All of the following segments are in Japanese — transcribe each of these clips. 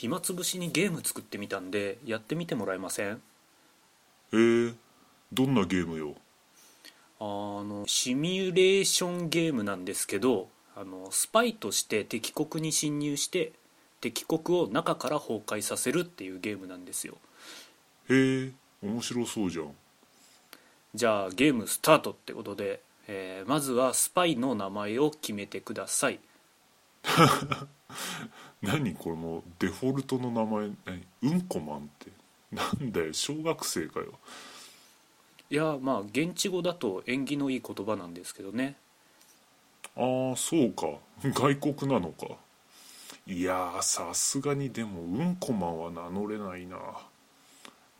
暇つぶしにゲーム作ってみたんでやってみてもらえません？えー、どんなゲームよ？あのシミュレーションゲームなんですけどあのスパイとして敵国に侵入して敵国を中から崩壊させるっていうゲームなんですよ。へえ面白そうじゃん。じゃあゲームスタートってことで、えーまずはスパイの名前を決めてください 何このデフォルトの名前。何？うんこマンって。なんだよ。小学生かよ。いやまあ現地語だと縁起のいい言葉なんですけどね。ああそうか。外国なのか。いやーさすがにでもうんこマンは名乗れないな。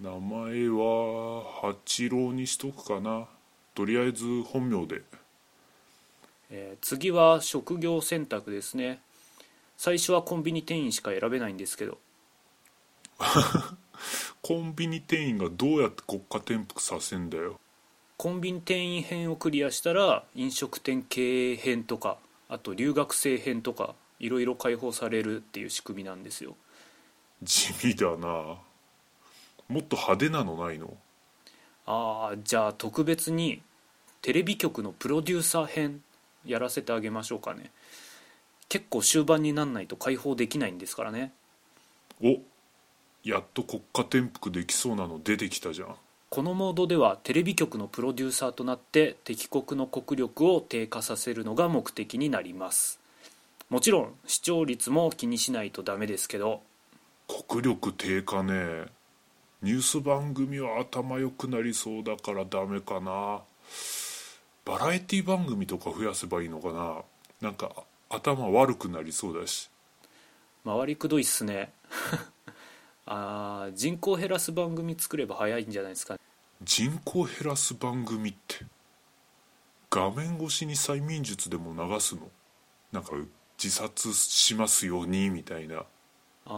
名前は八郎にしとくかな。とりあえず本名でえー次は職業選択ですね。最初はコンビニ店員しか選べないんですけど。コンビニ店員がどうやって国家転覆させんだよ。コンビニ店員編をクリアしたら飲食店経営編とかあと留学生編とかいろいろ解放されるっていう仕組みなんですよ。地味だな。もっと派手なのないの？ああじゃあ特別にテレビ局のプロデューサー編やらせてあげましょうかね。結構終盤になんないと解放できないんですからね。おやっと国家転覆できそうなの出てきたじゃん。このモードではテレビ局のプロデューサーとなって敵国の国力を低下させるのが目的になります。もちろん視聴率も気にしないとダメですけど。国力低下ね。ニュース番組は頭良くなりそうだからダメかなバラエティ番組とか増やせばいいのかな？なんか頭悪くなりそうだし。回りくどいっすね。あー人口減らす番組作れば早いんじゃないですか人口減らす番組って画面越しに催眠術でも流すの？なんか自殺しますようにみたいな。あ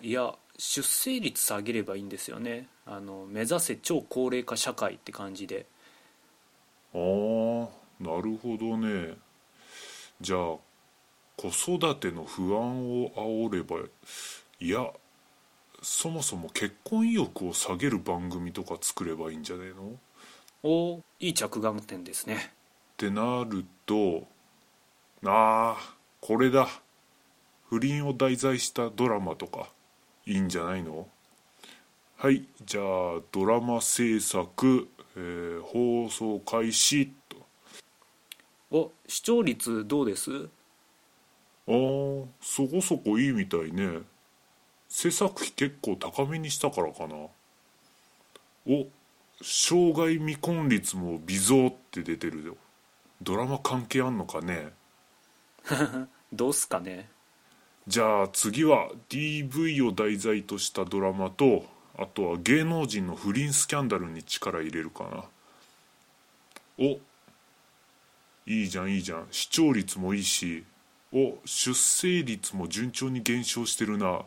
ーいや出生率下げればいいんですよね。あの目指せ超高齢化社会って感じであーなるほどね。じゃあ子育ての不安を煽ればいやそもそも結婚意欲を下げる番組とか作ればいいんじゃねえの？っおいい着眼点ですね。てなるとああこれだ。不倫を題材したドラマとかいいんじゃないの？はいじゃあドラマ制作、えー放送開始と。お視聴率どうです？あーそこそこいいみたいね。制作費結構高めにしたからかな。お障害未婚率も微増って出てるよ。ドラマ関係あんのかね？どうすかね。じゃあ次は DV を題材としたドラマとあとは芸能人の不倫スキャンダルに力入れるかな。おいいじゃんいいじゃん。視聴率もいいし。お出生率も順調に減少してるな。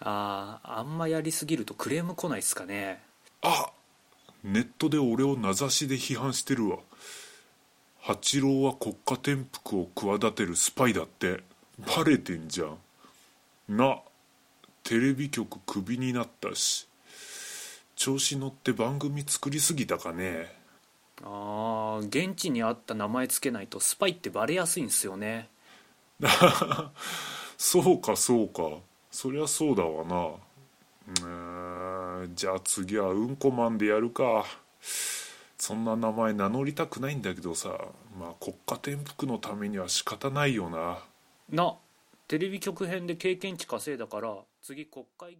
あーあんまやりすぎるとクレーム来ないっすかね。あネットで俺を名指しで批判してるわ。八郎は国家転覆を企てるスパイだって。バレてんじゃん。なテレビ局クビになったし調子乗って番組作りすぎたかね。あー現地にあった名前つけないとスパイってバレやすいんすよね。そうかそうか。そりゃそうだわな。うーんじゃあ次はうんこマンでやるか。そんな名前名乗りたくないんだけどさまあ国家転覆のためには仕方ないよな。なテレビ局編で経験値稼いだから次国会議員